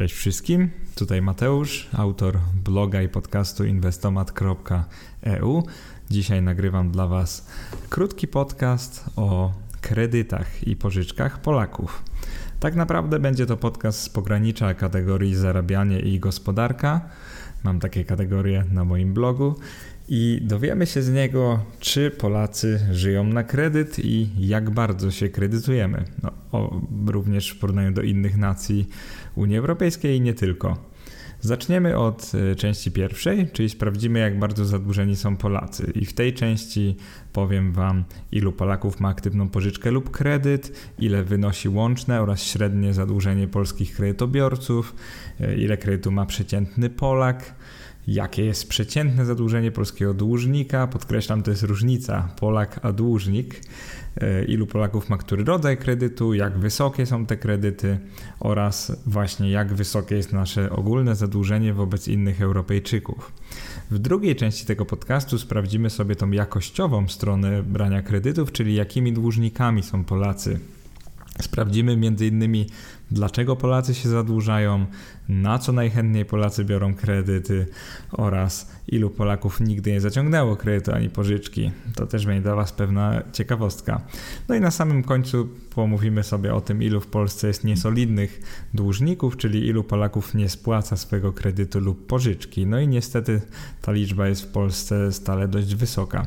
Cześć wszystkim, tutaj Mateusz, autor bloga i podcastu inwestomat.eu. Dzisiaj nagrywam dla Was krótki podcast o kredytach i pożyczkach Polaków. Tak naprawdę będzie to podcast z pogranicza kategorii zarabianie i gospodarka. Mam takie kategorie na moim blogu i dowiemy się z niego, czy Polacy żyją na kredyt i jak bardzo się kredytujemy. No, o, również w porównaniu do innych nacji Unii Europejskiej i nie tylko. Zaczniemy od e, części pierwszej, czyli sprawdzimy, jak bardzo zadłużeni są Polacy. I w tej części powiem Wam, ilu Polaków ma aktywną pożyczkę lub kredyt, ile wynosi łączne oraz średnie zadłużenie polskich kredytobiorców, e, ile kredytu ma przeciętny Polak jakie jest przeciętne zadłużenie polskiego dłużnika. Podkreślam, to jest różnica Polak a dłużnik. E, ilu Polaków ma który rodzaj kredytu, jak wysokie są te kredyty oraz właśnie jak wysokie jest nasze ogólne zadłużenie wobec innych Europejczyków. W drugiej części tego podcastu sprawdzimy sobie tą jakościową stronę brania kredytów, czyli jakimi dłużnikami są Polacy. Sprawdzimy m.in. dlaczego Polacy się zadłużają, na co najchętniej Polacy biorą kredyty oraz ilu Polaków nigdy nie zaciągnęło kredytu ani pożyczki. To też będzie dla Was pewna ciekawostka. No i na samym końcu pomówimy sobie o tym, ilu w Polsce jest niesolidnych dłużników, czyli ilu Polaków nie spłaca swojego kredytu lub pożyczki. No i niestety ta liczba jest w Polsce stale dość wysoka.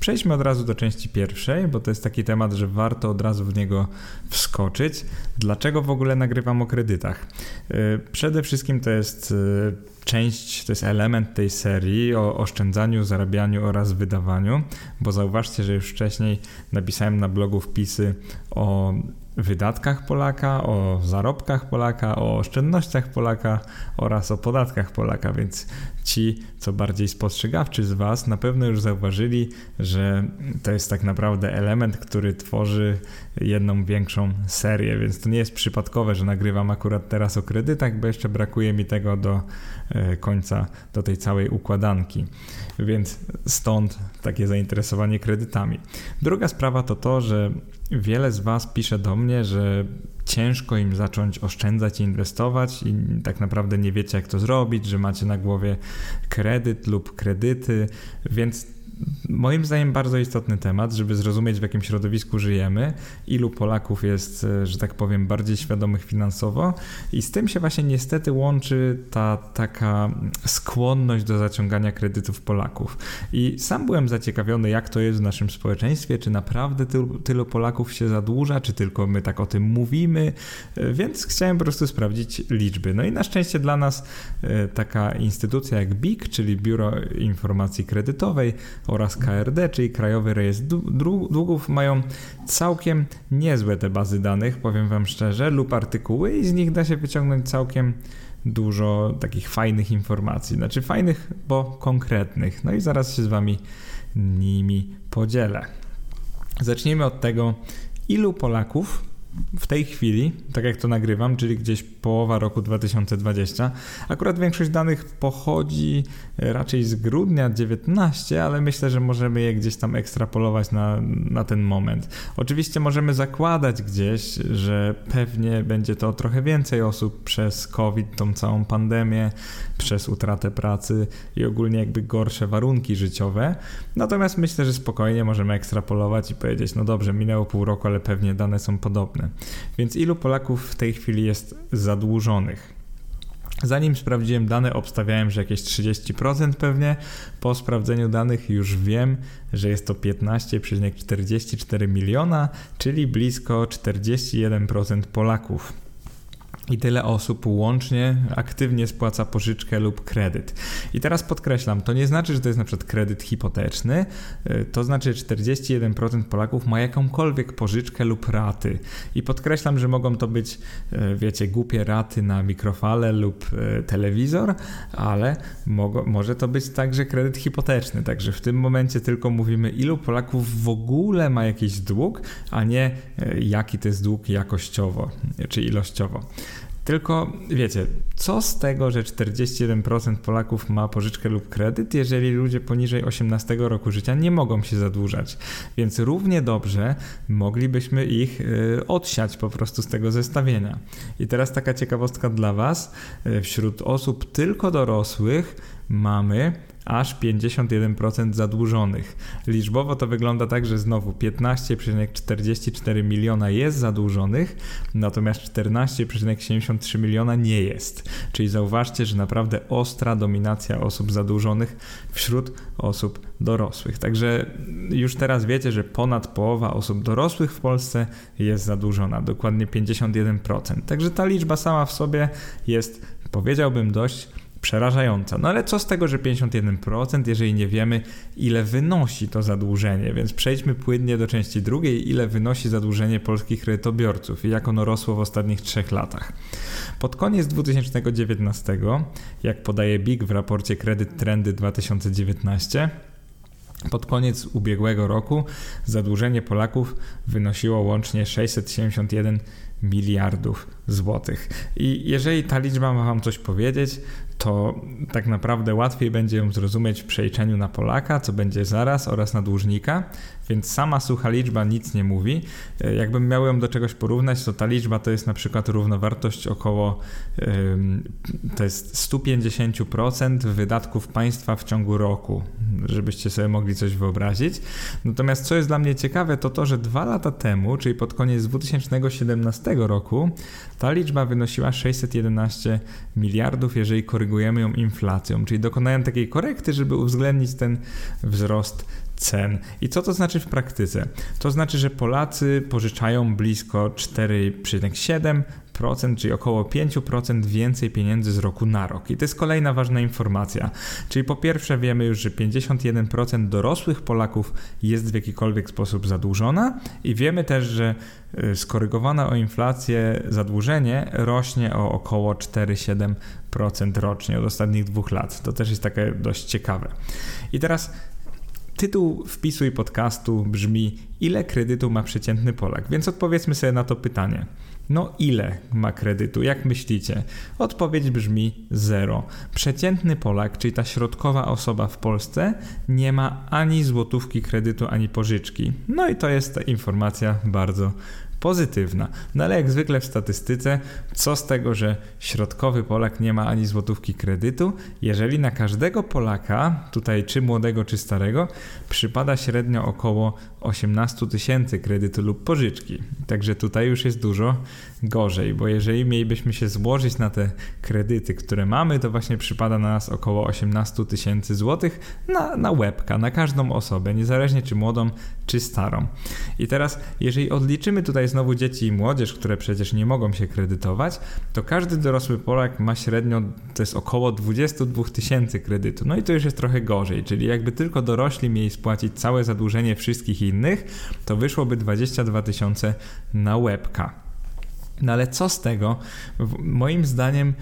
Przejdźmy od razu do części pierwszej, bo to jest taki temat, że warto od razu w niego wskoczyć. Dlaczego w ogóle nagrywam o kredytach? Y, przede wszystkim to jest y, część, to jest element tej serii o oszczędzaniu, zarabianiu oraz wydawaniu, bo zauważcie, że już wcześniej napisałem na blogu wpisy o wydatkach Polaka, o zarobkach Polaka, o oszczędnościach Polaka oraz o podatkach Polaka, więc ci, co bardziej spostrzegawczy z Was, na pewno już zauważyli, że to jest tak naprawdę element, który tworzy jedną większą serię, więc to nie jest przypadkowe, że nagrywam akurat teraz o kredytach, bo jeszcze brakuje mi tego do e, końca, do tej całej układanki. Więc stąd takie zainteresowanie kredytami. Druga sprawa to to, że wiele z Was pisze do mnie, że ciężko im zacząć oszczędzać i inwestować i tak naprawdę nie wiecie jak to zrobić, że macie na głowie kredyt lub kredyty, więc moim zdaniem bardzo istotny temat, żeby zrozumieć w jakim środowisku żyjemy, ilu Polaków jest, e, że tak powiem, bardziej świadomych finansowo i z tym się właśnie niestety łączy ta taka skłonność do zaciągania kredytów Polaków. I sam byłem zaciekawiony, jak to jest w naszym społeczeństwie, czy naprawdę tylu, tylu Polaków się zadłuża, czy tylko my tak o tym mówimy, e, więc chciałem po prostu sprawdzić liczby. No i na szczęście dla nas e, taka instytucja jak BIK, czyli Biuro Informacji Kredytowej, oraz KRD, czyli Krajowy Rejestr Długów, mają całkiem niezłe te bazy danych, powiem Wam szczerze, lub artykuły i z nich da się wyciągnąć całkiem dużo takich fajnych informacji. Znaczy fajnych, bo konkretnych. No i zaraz się z Wami nimi podzielę. Zacznijmy od tego, ilu Polaków w tej chwili, tak jak to nagrywam, czyli gdzieś połowa roku 2020, akurat większość danych pochodzi raczej z grudnia 19, ale myślę, że możemy je gdzieś tam ekstrapolować na, na ten moment. Oczywiście możemy zakładać gdzieś, że pewnie będzie to trochę więcej osób przez COVID, tą całą pandemię, przez utratę pracy i ogólnie jakby gorsze warunki życiowe. Natomiast myślę, że spokojnie możemy ekstrapolować i powiedzieć, no dobrze, minęło pół roku, ale pewnie dane są podobne. Więc ilu Polaków w tej chwili jest zadłużonych? Zanim sprawdziłem dane, obstawiałem, że jakieś 30% pewnie. Po sprawdzeniu danych już wiem, że jest to 15,44 miliona, czyli blisko 41% Polaków i tyle osób łącznie aktywnie spłaca pożyczkę lub kredyt. I teraz podkreślam, to nie znaczy, że to jest na przykład kredyt hipoteczny, y, to znaczy, że 41% Polaków ma jakąkolwiek pożyczkę lub raty. I podkreślam, że mogą to być, y, wiecie, głupie raty na mikrofale lub y, telewizor, ale mogo, może to być także kredyt hipoteczny. Także w tym momencie tylko mówimy, ilu Polaków w ogóle ma jakiś dług, a nie jaki to jest dług jakościowo czy ilościowo. Tylko wiecie, co z tego, że 41% Polaków ma pożyczkę lub kredyt, jeżeli ludzie poniżej 18 roku życia nie mogą się zadłużać? Więc równie dobrze moglibyśmy ich y, odsiać po prostu z tego zestawienia. I teraz taka ciekawostka dla Was. Y, wśród osób tylko dorosłych mamy aż 51% zadłużonych. Liczbowo to wygląda tak, że znowu 15,44 miliona jest zadłużonych, natomiast 14,73 miliona nie jest. Czyli zauważcie, że naprawdę ostra dominacja osób zadłużonych wśród osób dorosłych. Także już teraz wiecie, że ponad połowa osób dorosłych w Polsce jest zadłużona, dokładnie 51%. Także ta liczba sama w sobie jest, powiedziałbym, dość przerażająca. No ale co z tego, że 51%, jeżeli nie wiemy, ile wynosi to zadłużenie? Więc przejdźmy płynnie do części drugiej, ile wynosi zadłużenie polskich kredytobiorców i jak ono rosło w ostatnich trzech latach. Pod koniec 2019, jak podaje BIG w raporcie Kredyt Trendy 2019, pod koniec ubiegłego roku zadłużenie Polaków wynosiło łącznie 671 miliardów złotych. I jeżeli ta liczba ma Wam coś powiedzieć, to tak naprawdę łatwiej będzie ją zrozumieć w przejrzeniu na Polaka, co będzie zaraz, oraz na dłużnika, więc sama sucha liczba nic nie mówi. E, jakbym miał ją do czegoś porównać, to ta liczba to jest na przykład równowartość około to jest 150% wydatków państwa w ciągu roku, żebyście sobie mogli coś wyobrazić. Natomiast co jest dla mnie ciekawe, to to, że dwa lata temu, czyli pod koniec 2017 roku, ta liczba wynosiła 611 miliardów, jeżeli korygujemy ją inflacją, czyli dokonałem takiej korekty, żeby uwzględnić ten wzrost cen. I co to znaczy w praktyce? To znaczy, że Polacy pożyczają blisko 4,7 czyli około 5% więcej pieniędzy z roku na rok. I to jest kolejna ważna informacja. Czyli po pierwsze wiemy już, że 51% dorosłych Polaków jest w jakikolwiek sposób zadłużona i wiemy też, że y, skorygowane o inflację zadłużenie rośnie o około 4,7% rocznie od ostatnich dwóch lat. To też jest takie dość ciekawe. I teraz Tytuł wpisu i podcastu brzmi: Ile kredytu ma przeciętny Polak? Więc odpowiedzmy sobie na to pytanie. No ile ma kredytu? Jak myślicie? Odpowiedź brzmi zero. Przeciętny Polak, czyli ta środkowa osoba w Polsce, nie ma ani złotówki kredytu, ani pożyczki. No i to jest informacja bardzo pozytywna. No ale jak zwykle w statystyce, co z tego, że środkowy Polak nie ma ani złotówki kredytu, jeżeli na każdego Polaka, tutaj czy młodego, czy starego, przypada średnio około 18 tysięcy kredytu lub pożyczki. Także tutaj już jest dużo gorzej, bo jeżeli mielibyśmy się złożyć na te kredyty, które mamy, to właśnie przypada na nas około 18 tysięcy złotych na, na łebka, na każdą osobę, niezależnie czy młodą, czy starą. I teraz, jeżeli odliczymy tutaj znowu dzieci i młodzież, które przecież nie mogą się kredytować, to każdy dorosły Polak ma średnio, to jest około 22 tysięcy kredytu. No i to już jest trochę gorzej, czyli jakby tylko dorośli mieli spłacić całe zadłużenie wszystkich innych, to wyszłoby 22 tysiące na łebka. No ale co z tego? Moim zdaniem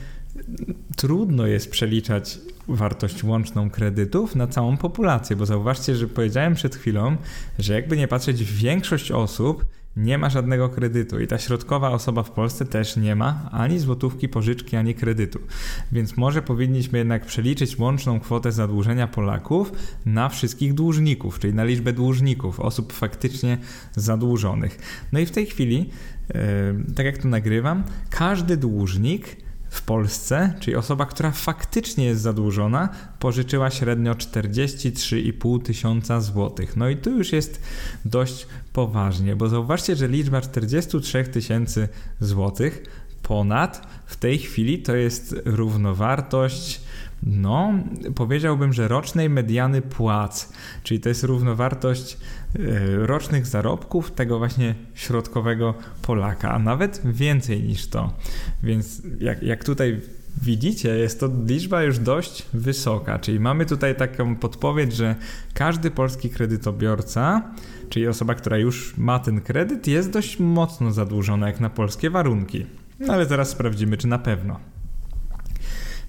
trudno jest przeliczać wartość łączną kredytów na całą populację, bo zauważcie, że powiedziałem przed chwilą, że jakby nie patrzeć, większość osób nie ma żadnego kredytu i ta środkowa osoba w Polsce też nie ma ani złotówki pożyczki, ani kredytu. Więc może powinniśmy jednak przeliczyć łączną kwotę zadłużenia Polaków na wszystkich dłużników, czyli na liczbę dłużników, osób faktycznie zadłużonych. No i w tej chwili, yy, tak jak to nagrywam, każdy dłużnik w Polsce, czyli osoba, która faktycznie jest zadłużona, pożyczyła średnio 43,5 tysiąca złotych. No i tu już jest dość poważnie, bo zauważcie, że liczba 43 tysięcy złotych ponad w tej chwili to jest równowartość no, powiedziałbym, że rocznej mediany płac, czyli to jest równowartość e, rocznych zarobków tego właśnie środkowego Polaka, a nawet więcej niż to. Więc jak, jak tutaj widzicie, jest to liczba już dość wysoka, czyli mamy tutaj taką podpowiedź, że każdy polski kredytobiorca, czyli osoba, która już ma ten kredyt, jest dość mocno zadłużona jak na polskie warunki. No ale zaraz sprawdzimy, czy na pewno.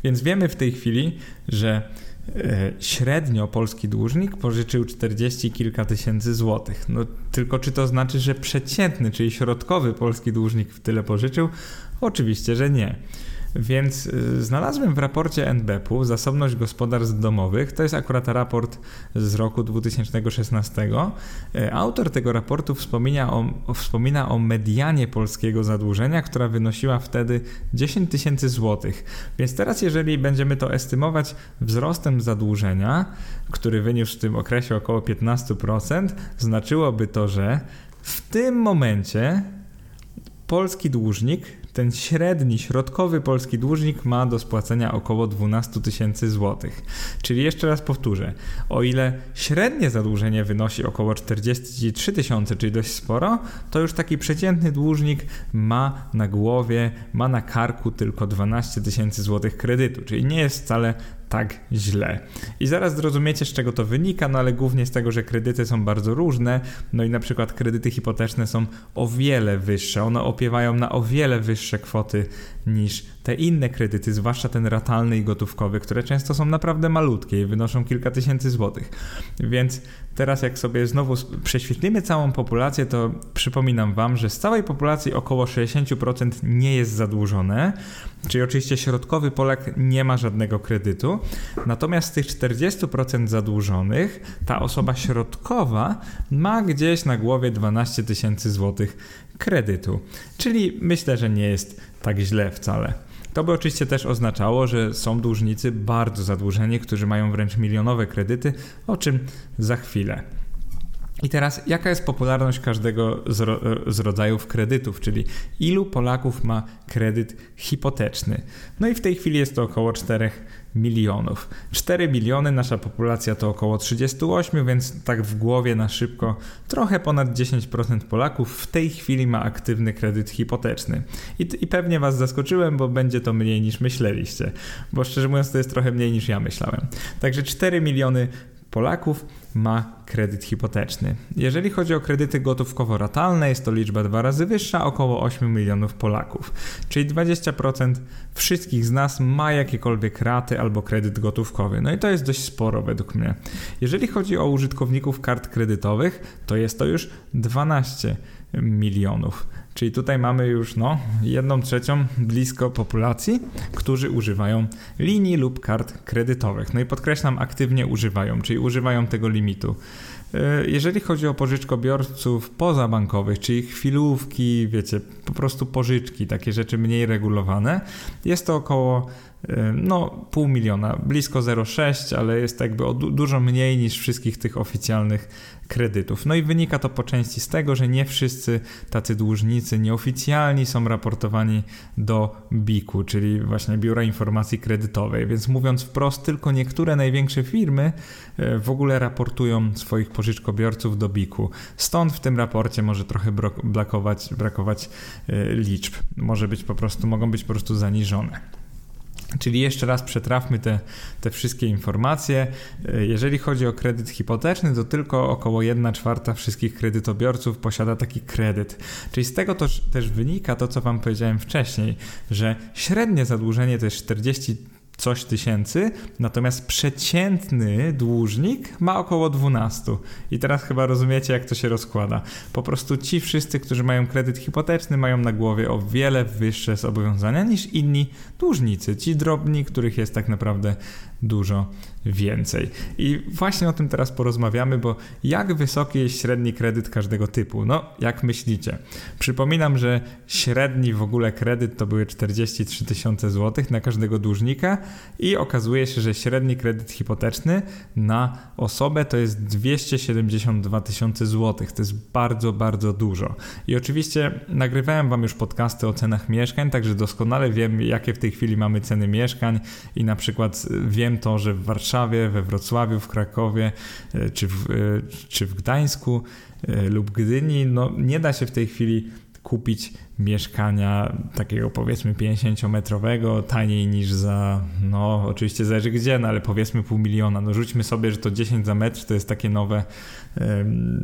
Więc wiemy w tej chwili, że e, średnio polski dłużnik pożyczył 40 kilka tysięcy złotych. No, tylko czy to znaczy, że przeciętny, czyli środkowy polski dłużnik w tyle pożyczył? Oczywiście, że nie. Więc y, znalazłem w raporcie NBP-u zasobność gospodarstw domowych, to jest akurat raport z roku 2016. Y, autor tego raportu wspomina o, wspomina o medianie polskiego zadłużenia, która wynosiła wtedy 10 tysięcy złotych. Więc teraz, jeżeli będziemy to estymować wzrostem zadłużenia, który wyniósł w tym okresie około 15%, znaczyłoby to, że w tym momencie polski dłużnik, ten średni, środkowy polski dłużnik ma do spłacenia około 12 tysięcy złotych. Czyli jeszcze raz powtórzę, o ile średnie zadłużenie wynosi około 43 tysiące, czyli dość sporo, to już taki przeciętny dłużnik ma na głowie, ma na karku tylko 12 tysięcy złotych kredytu, czyli nie jest wcale tak źle. I zaraz zrozumiecie, z czego to wynika, no ale głównie z tego, że kredyty są bardzo różne, no i na przykład kredyty hipoteczne są o wiele wyższe, one opiewają na o wiele wyższe kwoty niż te inne kredyty, zwłaszcza ten ratalny i gotówkowy, które często są naprawdę malutkie i wynoszą kilka tysięcy złotych. Więc teraz jak sobie znowu prześwietlimy całą populację, to przypominam Wam, że z całej populacji około 60% nie jest zadłużone, czyli oczywiście środkowy Polak nie ma żadnego kredytu, natomiast z tych 40% zadłużonych ta osoba środkowa ma gdzieś na głowie 12 tysięcy złotych kredytu. Czyli myślę, że nie jest tak źle wcale. To by oczywiście też oznaczało, że są dłużnicy bardzo zadłużeni, którzy mają wręcz milionowe kredyty, o czym za chwilę. I teraz, jaka jest popularność każdego z, ro, z, rodzajów kredytów, czyli ilu Polaków ma kredyt hipoteczny? No i w tej chwili jest to około 4 milionów. 4 miliony, nasza populacja to około 38, więc tak w głowie na szybko trochę ponad 10% Polaków w tej chwili ma aktywny kredyt hipoteczny. I, I, pewnie Was zaskoczyłem, bo będzie to mniej niż myśleliście, bo szczerze mówiąc to jest trochę mniej niż ja myślałem. Także 4 miliony Polaków ma kredyt hipoteczny. Jeżeli chodzi o kredyty gotówkowo-ratalne, jest to liczba dwa razy wyższa, około 8 milionów Polaków. Czyli 20% wszystkich z nas ma jakiekolwiek raty albo kredyt gotówkowy. No i to jest dość sporo według mnie. Jeżeli chodzi o użytkowników kart kredytowych, to jest to już 12 milionów. Czyli tutaj mamy już no, jedną trzecią blisko populacji, którzy używają linii lub kart kredytowych. No i podkreślam, aktywnie używają, czyli używają tego limitu. E, jeżeli chodzi o pożyczkobiorców pozabankowych, czyli chwilówki, wiecie, po prostu pożyczki, takie rzeczy mniej regulowane, jest to około no pół miliona, blisko 0,6, ale jest jakby du dużo mniej niż wszystkich tych oficjalnych kredytów. No i wynika to po części z tego, że nie wszyscy tacy dłużnicy nieoficjalni są raportowani do BIK-u, czyli właśnie Biura Informacji Kredytowej, więc mówiąc wprost, tylko niektóre największe firmy e, w ogóle raportują swoich pożyczkobiorców do BIK-u. Stąd w tym raporcie może trochę brakować, brakować e, liczb. Może być po prostu, mogą być po prostu zaniżone. Czyli jeszcze raz przetrafmy te, te wszystkie informacje. E, jeżeli chodzi o kredyt hipoteczny, to tylko około 1 czwarta wszystkich kredytobiorców posiada taki kredyt. Czyli z tego też, też wynika to, co Wam powiedziałem wcześniej, że średnie zadłużenie to jest 40 coś tysięcy, natomiast przeciętny dłużnik ma około 12. I teraz chyba rozumiecie, jak to się rozkłada. Po prostu ci wszyscy, którzy mają kredyt hipoteczny, mają na głowie o wiele wyższe zobowiązania niż inni dłużnicy. Ci drobni, których jest tak naprawdę dużo więcej. I właśnie o tym teraz porozmawiamy, bo jak wysoki jest średni kredyt każdego typu? No, jak myślicie? Przypominam, że średni w ogóle kredyt to były 43 tysiące złotych na każdego dłużnika i okazuje się, że średni kredyt hipoteczny na osobę to jest 272 tysiące złotych. To jest bardzo, bardzo dużo. I oczywiście nagrywałem Wam już podcasty o cenach mieszkań, także doskonale wiem, jakie w tej chwili mamy ceny mieszkań i na przykład wiem, że w Warszawie, we Wrocławiu, w Krakowie e, czy w, e, czy w Gdańsku e, lub Gdyni no, nie da się w tej chwili kupić mieszkania takiego powiedzmy 50-metrowego taniej niż za, no oczywiście zależy gdzie, no ale powiedzmy pół miliona. No rzućmy sobie, że to 10 za metr to jest takie nowe,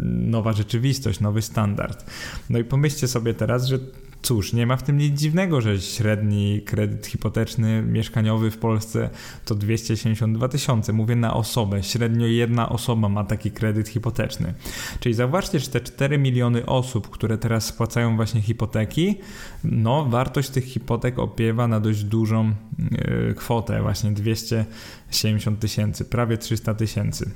nowa rzeczywistość, nowy standard. No i pomyślcie sobie teraz, że cóż, nie ma w tym nic dziwnego, że średni kredyt hipoteczny mieszkaniowy w Polsce to 272 tysiące. Mówię na osobę. Średnio jedna osoba ma taki kredyt hipoteczny. Czyli zauważcie, że te 4 miliony osób, które teraz spłacają właśnie hipoteki, no wartość tych hipotek opiewa na dość dużą yy, kwotę, właśnie 270 tysięcy, prawie 300 tysięcy.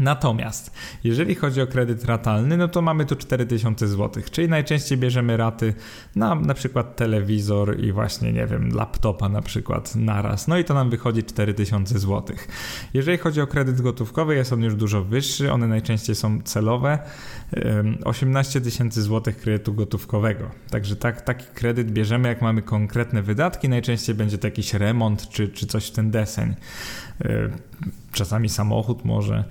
Natomiast jeżeli chodzi o kredyt ratalny, no to mamy tu 4000 zł, czyli najczęściej bierzemy raty na na przykład telewizor i właśnie, nie wiem, laptopa na przykład naraz. No i to nam wychodzi 4000 zł. Jeżeli chodzi o kredyt gotówkowy, jest on już dużo wyższy, one najczęściej są celowe. 18 tysięcy złotych kredytu gotówkowego. Także tak, taki kredyt bierzemy, jak mamy konkretne wydatki. Najczęściej będzie to jakiś remont czy, czy coś w ten deseń. Czasami samochód może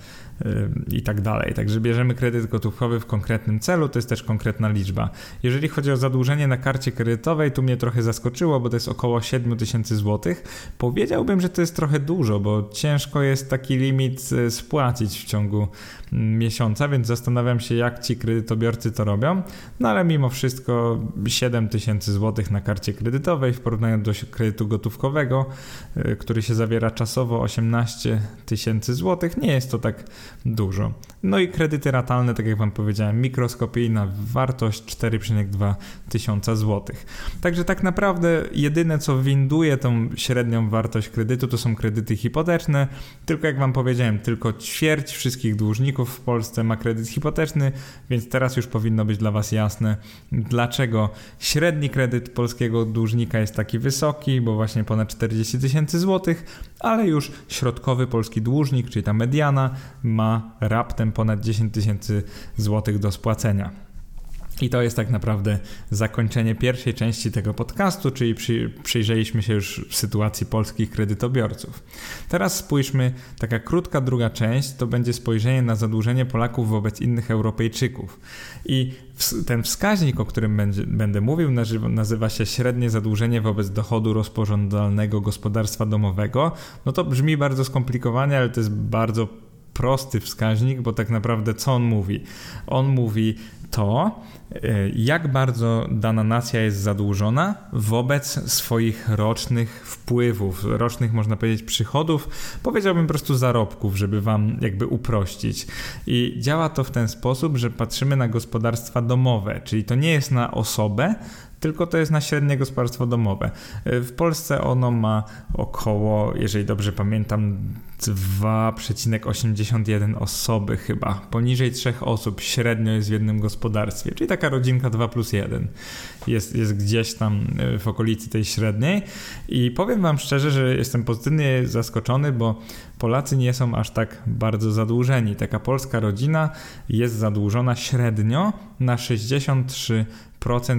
i tak dalej. Także bierzemy kredyt gotówkowy w konkretnym celu, to jest też konkretna liczba. Jeżeli chodzi o zadłużenie na karcie kredytowej, tu mnie trochę zaskoczyło, bo to jest około 7 tysięcy złotych. Powiedziałbym, że to jest trochę dużo, bo ciężko jest taki limit e, spłacić w ciągu miesiąca, więc zastanawiam się, jak ci kredytobiorcy to robią. No ale mimo wszystko 7 tysięcy złotych na karcie kredytowej w porównaniu do kredytu gotówkowego, e, który się zawiera czasowo 18 tysięcy złotych, nie jest to tak dużo. No i kredyty ratalne, tak jak Wam powiedziałem, mikroskopijna wartość 4,2 tysiąca złotych. Także tak naprawdę jedyne co winduje tą średnią wartość kredytu to są kredyty hipoteczne, tylko jak Wam powiedziałem, tylko ćwierć wszystkich dłużników w Polsce ma kredyt hipoteczny, więc teraz już powinno być dla Was jasne, dlaczego średni kredyt polskiego dłużnika jest taki wysoki, bo właśnie ponad 40 tysięcy złotych, ale już środkowy polski dłużnik, czyli ta mediana, ma raptem ponad 10 tysięcy złotych do spłacenia. I to jest tak naprawdę zakończenie pierwszej części tego podcastu, czyli przy, przyjrzeliśmy się już sytuacji polskich kredytobiorców. Teraz spójrzmy, taka krótka druga część to będzie spojrzenie na zadłużenie Polaków wobec innych Europejczyków. I ten wskaźnik, o którym będzie, będę mówił, nazywa się średnie zadłużenie wobec dochodu rozporządzalnego gospodarstwa domowego. No to brzmi bardzo skomplikowanie, ale to jest bardzo prosty wskaźnik, bo tak naprawdę co on mówi? On mówi to, e, jak bardzo dana nacja jest zadłużona wobec swoich rocznych wpływów, rocznych, można powiedzieć, przychodów, powiedziałbym po prostu zarobków, żeby wam jakby uprościć. I działa to w ten sposób, że patrzymy na gospodarstwa domowe, czyli to nie jest na osobę, tylko to jest na średnie gospodarstwo domowe. E, w Polsce ono ma około, jeżeli dobrze pamiętam, 2,81 osoby chyba. Poniżej 3 osób średnio jest w jednym gospodarstwie, czyli taka rodzinka 2 plus 1 jest, jest gdzieś tam e, w okolicy tej średniej. I powiem Wam szczerze, że jestem pozytywnie zaskoczony, bo Polacy nie są aż tak bardzo zadłużeni. Taka polska rodzina jest zadłużona średnio na 63 procent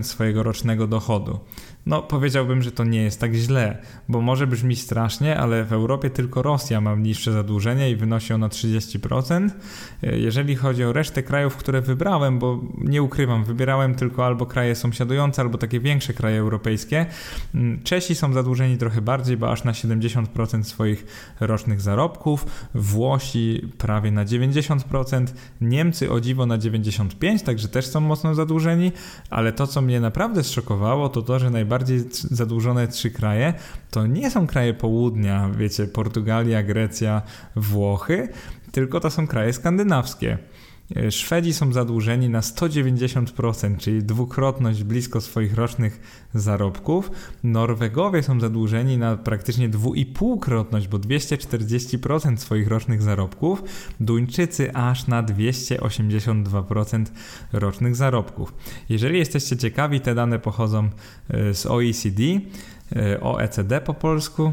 swojego rocznego dochodu. No, powiedziałbym, że to nie jest tak źle, bo może brzmi strasznie, ale w Europie tylko Rosja ma niższe zadłużenie i wynosi ono 30%. Jeżeli chodzi o resztę krajów, które wybrałem, bo nie ukrywam, wybierałem tylko albo kraje sąsiadujące, albo takie większe kraje europejskie. Mm, Czesi są zadłużeni trochę bardziej, bo aż na 70% swoich rocznych zarobków, Włosi prawie na 90%, Niemcy o dziwo na 95%, także też są mocno zadłużeni, ale to, co mnie naprawdę zszokowało, to to, że najbardziej najbardziej zadłużone trzy kraje to nie są kraje południa, wiecie, Portugalia, Grecja, Włochy, tylko to są kraje skandynawskie. E, Szwedzi są zadłużeni na 190%, czyli dwukrotność blisko swoich rocznych zarobków. Norwegowie są zadłużeni na praktycznie dwuipółkrotność, bo 240% swoich rocznych zarobków. Duńczycy aż na 282% rocznych zarobków. Jeżeli jesteście ciekawi, te dane pochodzą e, z OECD, e, OECD po polsku.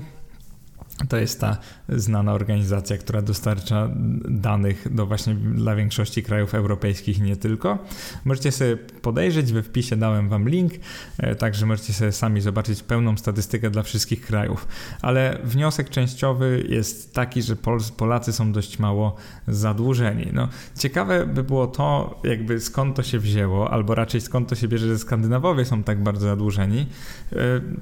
To jest ta znana organizacja, która dostarcza danych do właśnie dla większości krajów europejskich nie tylko. Możecie sobie podejrzeć, we wpisie dałem Wam link, e, także możecie sobie sami zobaczyć pełną statystykę dla wszystkich krajów. Ale wniosek częściowy jest taki, że Polacy są dość mało zadłużeni. No, ciekawe by było to, jakby skąd to się wzięło, albo raczej skąd to się bierze, że Skandynawowie są tak bardzo zadłużeni. E,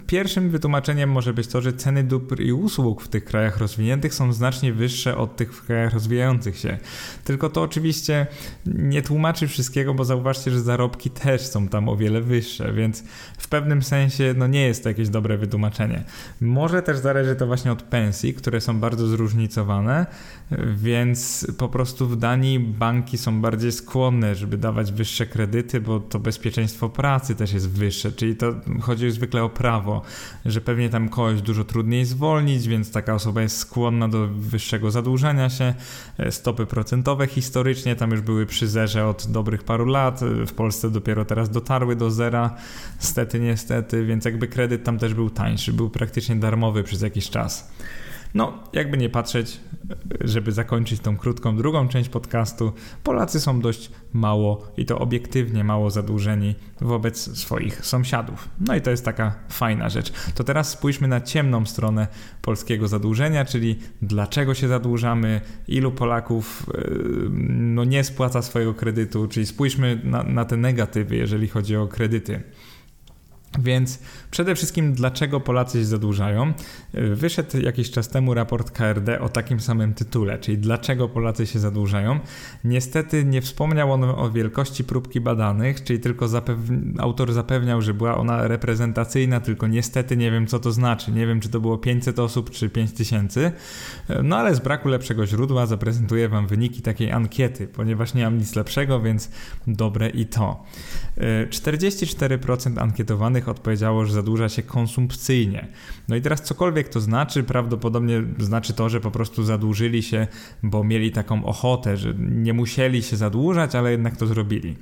pierwszym wytłumaczeniem może być to, że ceny dóbr i usług w tych krajach rozwiniętych są znacznie wyższe od tych w krajach rozwijających się. Tylko to oczywiście nie tłumaczy wszystkiego, bo zauważcie, że zarobki też są tam o wiele wyższe, więc w pewnym sensie no nie jest to jakieś dobre wytłumaczenie. Może też zależy to właśnie od pensji, które są bardzo zróżnicowane, więc po prostu w Danii banki są bardziej skłonne, żeby dawać wyższe kredyty, bo to bezpieczeństwo pracy też jest wyższe, czyli to chodzi zwykle o prawo, że pewnie tam kogoś dużo trudniej zwolnić, więc taka osoba jest skłonna do wyższego zadłużania się. Stopy procentowe historycznie tam już były przy zerze od dobrych paru lat, w Polsce dopiero teraz dotarły do zera, stety, niestety, więc jakby kredyt tam też był tańszy, był praktycznie darmowy przez jakiś czas. No, jakby nie patrzeć, żeby zakończyć tą krótką drugą część podcastu, Polacy są dość mało i to obiektywnie mało zadłużeni wobec swoich sąsiadów. No i to jest taka fajna rzecz. To teraz spójrzmy na ciemną stronę polskiego zadłużenia, czyli dlaczego się zadłużamy, ilu Polaków yy, no, nie spłaca swojego kredytu, czyli spójrzmy na, na te negatywy, jeżeli chodzi o kredyty. Więc przede wszystkim, dlaczego Polacy się zadłużają? Wyszedł jakiś czas temu raport KRD o takim samym tytule, czyli dlaczego Polacy się zadłużają. Niestety nie wspomniał on o wielkości próbki badanych, czyli tylko zapew- autor zapewniał, że była ona reprezentacyjna, tylko niestety nie wiem co to znaczy. Nie wiem, czy to było 500 osób, czy 5000. No ale z braku lepszego źródła zaprezentuję Wam wyniki takiej ankiety, ponieważ nie mam nic lepszego, więc dobre i to. 44% ankietowanych odpowiedziało, że zadłuża się konsumpcyjnie. No i teraz cokolwiek to znaczy, prawdopodobnie znaczy to, że po prostu zadłużyli się, bo mieli taką ochotę, że nie musieli się zadłużać, ale jednak to zrobili.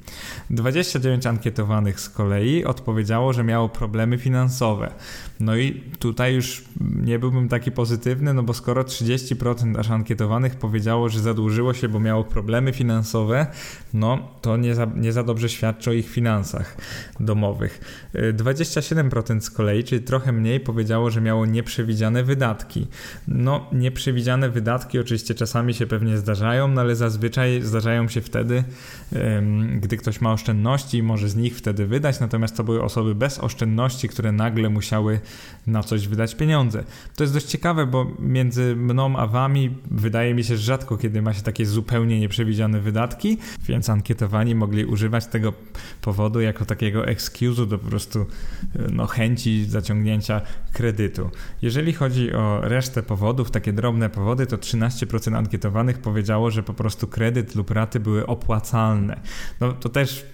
29 ankietowanych z kolei odpowiedziało, że miało problemy finansowe. No i tutaj już nie byłbym taki pozytywny, no bo skoro 30% aż ankietowanych powiedziało, że zadłużyło się, bo miało problemy finansowe, no to nie za, nie za dobrze świadczy o ich finansach domowych. 27% z kolei, czyli trochę mniej, powiedziało, że miało nieprzewidziane wydatki. No, nieprzewidziane wydatki oczywiście czasami się pewnie zdarzają, no ale zazwyczaj zdarzają się wtedy, gdy ktoś ma oszczędności i może z nich wtedy wydać, natomiast to były osoby bez oszczędności, które nagle musiały na coś wydać pieniądze. To jest dość ciekawe, bo między mną a wami wydaje mi się, że rzadko kiedy ma się takie zupełnie nieprzewidziane wydatki, więc ankietowani mogli używać tego powodu jako takiego excuse'u do po prostu no, chęci zaciągnięcia kredytu. Jeżeli chodzi o resztę powodów, takie drobne powody, to 13% ankietowanych powiedziało, że po prostu kredyt lub raty były opłacalne. No to też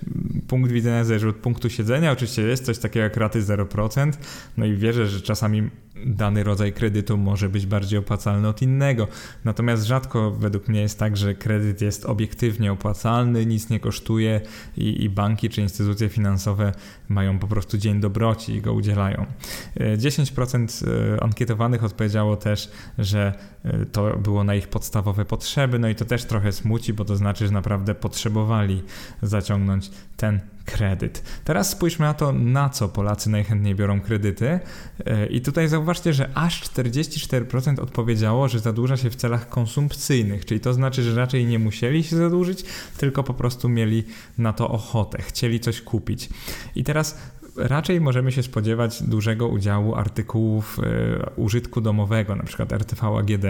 punkt widzenia zależy od punktu siedzenia. Oczywiście jest coś takiego jak raty 0%, no i wierzę, że czasami dany rodzaj kredytu może być bardziej opłacalny od innego. Natomiast rzadko według mnie jest tak, że kredyt jest obiektywnie opłacalny, nic nie kosztuje i, i banki czy instytucje finansowe mają po prostu dzień dobroci i go udzielają. 10% e, ankietowanych odpowiedziało też, że e, to było na ich podstawowe potrzeby, no i to też trochę smuci, bo to znaczy, że naprawdę potrzebowali zaciągnąć ten kredyt. Teraz spójrzmy na to, na co Polacy najchętniej biorą kredyty. E, I tutaj zauważcie, że aż 44% odpowiedziało, że zadłuża się w celach konsumpcyjnych, czyli to znaczy, że raczej nie musieli się zadłużyć, tylko po prostu mieli na to ochotę, chcieli coś kupić. I teraz raczej możemy się spodziewać dużego udziału artykułów e, użytku domowego, na przykład RTV AGD.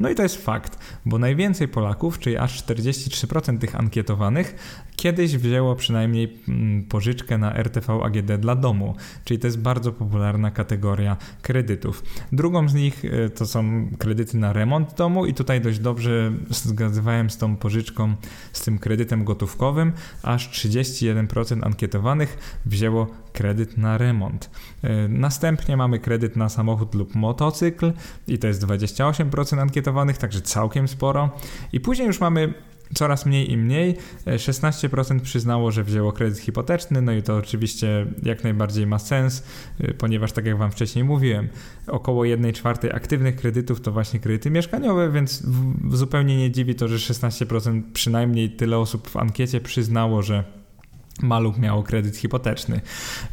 No i to jest fakt, bo najwięcej Polaków, czyli aż 43% tych ankietowanych, kiedyś wzięło przynajmniej mm, pożyczkę na RTV AGD dla domu, czyli to jest bardzo popularna kategoria kredytów. Drugą z nich e, to są kredyty na remont domu i tutaj dość dobrze zgadzywałem z tą pożyczką, z tym kredytem gotówkowym, aż 31% ankietowanych wzięło kredyt na remont. E, następnie mamy kredyt na samochód lub motocykl i to jest 28% ankietowanych, także całkiem sporo. I później już mamy coraz mniej i mniej. 16% e, przyznało, że wzięło kredyt hipoteczny, no i to oczywiście jak najbardziej ma sens, e, ponieważ tak jak Wam wcześniej mówiłem, około 1 czwartej aktywnych kredytów to właśnie kredyty mieszkaniowe, więc zupełnie nie dziwi to, że 16% przynajmniej tyle osób w ankiecie przyznało, że Maluch miało kredyt hipoteczny.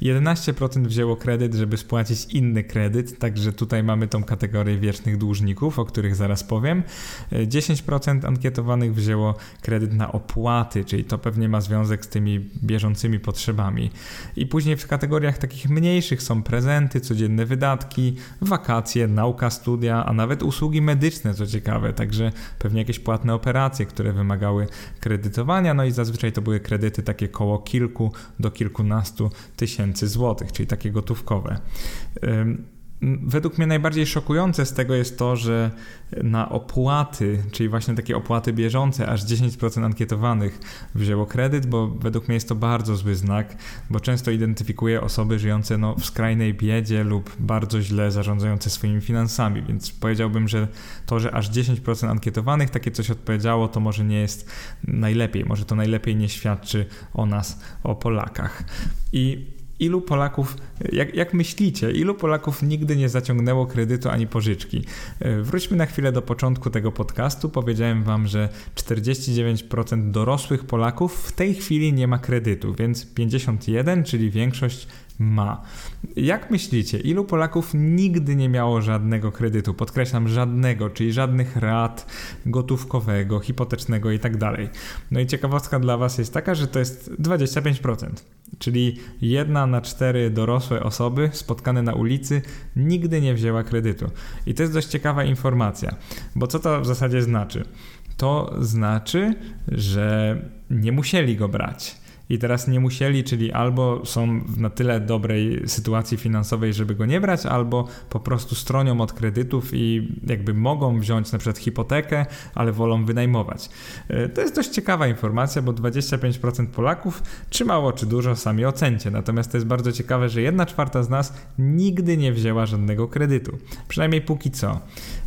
11% wzięło kredyt, żeby spłacić inny kredyt, także tutaj mamy tą kategorię wiecznych dłużników, o których zaraz powiem. 10% ankietowanych wzięło kredyt na opłaty, czyli to pewnie ma związek z tymi bieżącymi potrzebami. I później w kategoriach takich mniejszych są prezenty, codzienne wydatki, wakacje, nauka, studia, a nawet usługi medyczne, co ciekawe, także pewnie jakieś płatne operacje, które wymagały kredytowania, no i zazwyczaj to były kredyty takie koło kilku do kilkunastu tysięcy złotych, czyli takie gotówkowe. Według mnie najbardziej szokujące z tego jest to, że na opłaty, czyli właśnie takie opłaty bieżące, aż 10% ankietowanych wzięło kredyt, bo według mnie jest to bardzo zły znak, bo często identyfikuje osoby żyjące no, w skrajnej biedzie lub bardzo źle zarządzające swoimi finansami, więc powiedziałbym, że to, że aż 10% ankietowanych takie coś odpowiedziało, to może nie jest najlepiej, może to najlepiej nie świadczy o nas, o Polakach. I Ilu Polaków, jak, jak, myślicie, ilu Polaków nigdy nie zaciągnęło kredytu ani pożyczki? E, wróćmy na chwilę do początku tego podcastu. Powiedziałem Wam, że 49% dorosłych Polaków w tej chwili nie ma kredytu, więc 51, czyli większość ma. Jak myślicie, ilu Polaków nigdy nie miało żadnego kredytu? Podkreślam, żadnego, czyli żadnych rat gotówkowego, hipotecznego i tak dalej. No i ciekawostka dla Was jest taka, że to jest 25%. Czyli jedna na cztery dorosłe osoby spotkane na ulicy nigdy nie wzięła kredytu. I to jest dość ciekawa informacja, bo co to w zasadzie znaczy? To znaczy, że nie musieli go brać i teraz nie musieli, czyli albo są w na tyle dobrej sytuacji finansowej, żeby go nie brać, albo po prostu stronią od kredytów i jakby mogą wziąć na przykład hipotekę, ale wolą wynajmować. E, to jest dość ciekawa informacja, bo 25% Polaków, czy mało, czy dużo, sami ocencie. Natomiast to jest bardzo ciekawe, że 1 czwarta z nas nigdy nie wzięła żadnego kredytu. Przynajmniej póki co.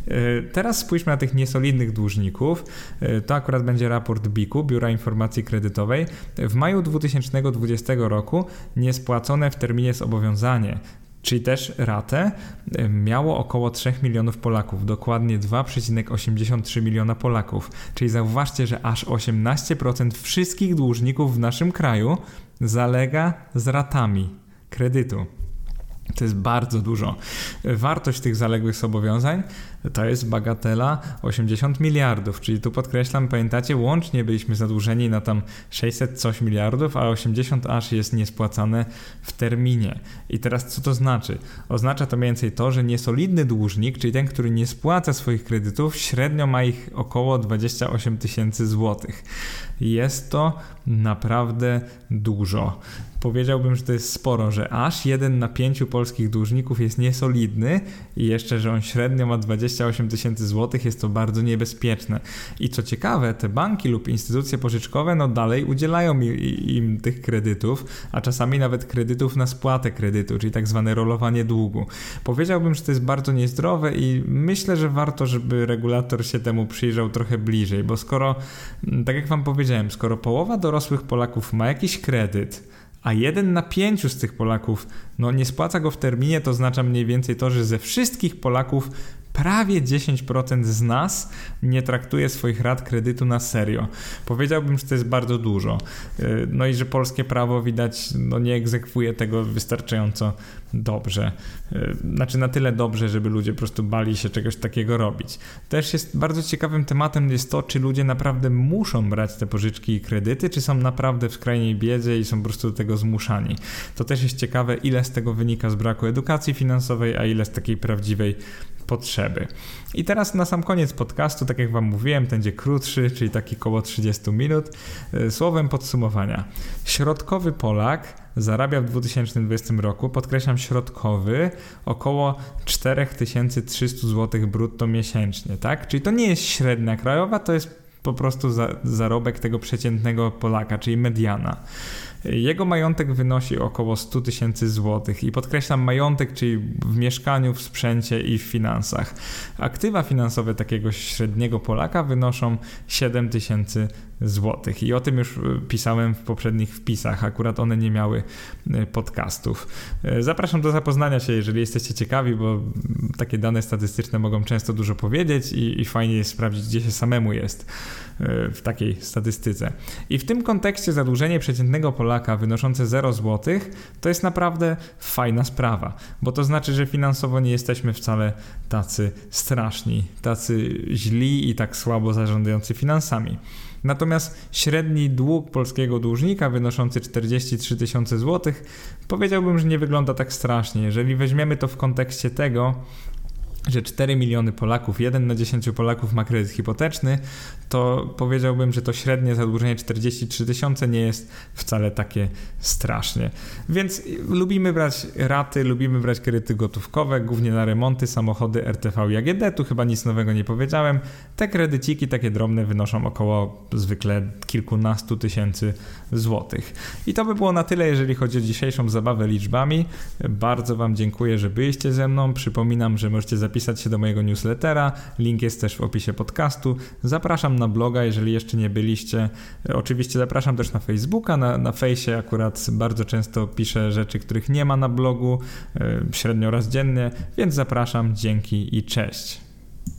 E, teraz spójrzmy na tych niesolidnych dłużników. E, to akurat będzie raport BIK-u, Biura Informacji Kredytowej. W maju 2020 roku niespłacone w terminie zobowiązanie czyli też ratę, e, miało około 3 milionów Polaków, dokładnie 2,83 miliona Polaków. Czyli zauważcie, że aż 18% wszystkich dłużników w naszym kraju zalega z ratami kredytu. To jest bardzo dużo. Wartość tych zaległych zobowiązań to jest bagatela 80 miliardów, czyli tu podkreślam, pamiętacie, łącznie byliśmy zadłużeni na tam 600 coś miliardów, a 80 aż jest niespłacane w terminie. I teraz co to znaczy? Oznacza to mniej więcej to, że niesolidny dłużnik, czyli ten, który nie spłaca swoich kredytów, średnio ma ich około 28 tysięcy złotych. Jest to naprawdę dużo. Powiedziałbym, że to jest sporo, że aż jeden na pięciu polskich dłużników jest niesolidny i jeszcze, że on średnio ma 28 tysięcy złotych, jest to bardzo niebezpieczne. I co ciekawe, te banki lub instytucje pożyczkowe no dalej udzielają im, im tych kredytów, a czasami nawet kredytów na spłatę kredytu, czyli tak zwane rolowanie długu. Powiedziałbym, że to jest bardzo niezdrowe i myślę, że warto, żeby regulator się temu przyjrzał trochę bliżej, bo skoro, tak jak wam powiedziałem, skoro połowa dorosłych Polaków ma jakiś kredyt, a jeden na pięciu z tych Polaków no, nie spłaca go w terminie, to oznacza mniej więcej to, że ze wszystkich Polaków prawie 10% z nas nie traktuje swoich rat kredytu na serio. Powiedziałbym, że to jest bardzo dużo. Y, no i że polskie prawo widać no nie egzekwuje tego wystarczająco dobrze. Y, znaczy na tyle dobrze, żeby ludzie po prostu bali się czegoś takiego robić. Też jest bardzo ciekawym tematem jest to, czy ludzie naprawdę muszą brać te pożyczki i kredyty, czy są naprawdę w skrajnej biedzie i są po prostu do tego zmuszani. To też jest ciekawe, ile z tego wynika z braku edukacji finansowej, a ile z takiej prawdziwej potrzeby. I teraz na sam koniec podcastu, tak jak Wam mówiłem, będzie krótszy, czyli taki około 30 minut. E, słowem podsumowania. Środkowy Polak zarabia w 2020 roku, podkreślam środkowy, około 4300 zł brutto miesięcznie, tak? Czyli to nie jest średnia krajowa, to jest po prostu za, zarobek tego przeciętnego Polaka, czyli mediana. Jego majątek wynosi około 100 tysięcy złotych i podkreślam majątek, czyli w mieszkaniu, w sprzęcie i w finansach. Aktywa finansowe takiego średniego Polaka wynoszą 7 tysięcy złotych i o tym już e, pisałem w poprzednich wpisach, akurat one nie miały e, podcastów. E, zapraszam do zapoznania się, jeżeli jesteście ciekawi, bo takie dane statystyczne mogą często dużo powiedzieć i, i fajnie jest sprawdzić, gdzie się samemu jest w takiej statystyce. I w tym kontekście zadłużenie przeciętnego Polaka Polaka wynoszące 0 zł, to jest naprawdę fajna sprawa, bo to znaczy, że finansowo nie jesteśmy wcale tacy straszni, tacy źli i tak słabo zarządzający finansami. Natomiast średni dług polskiego dłużnika wynoszący 43 tysiące złotych powiedziałbym, że nie wygląda tak strasznie. Jeżeli weźmiemy to w kontekście tego, że 4 miliony Polaków, 1 na 10 Polaków ma kredyt hipoteczny, to powiedziałbym, że to średnie zadłużenie 43 tysiące nie jest wcale takie strasznie. Więc lubimy brać raty, lubimy brać kredyty gotówkowe, głównie na remonty, samochody, RTV i AGD, tu chyba nic nowego nie powiedziałem. Te kredyciki takie drobne wynoszą około zwykle kilkunastu tysięcy złotych. I to by było na tyle, jeżeli chodzi o dzisiejszą zabawę liczbami. Bardzo Wam dziękuję, że byliście ze mną. Przypominam, że możecie zapisać się do mojego newslettera. Link jest też w opisie podcastu. Zapraszam na bloga, jeżeli jeszcze nie byliście. Oczywiście zapraszam też na Facebooka. Na, na fejsie akurat bardzo często piszę rzeczy, których nie ma na blogu, e, średnio raz dziennie, więc zapraszam. Dzięki i cześć.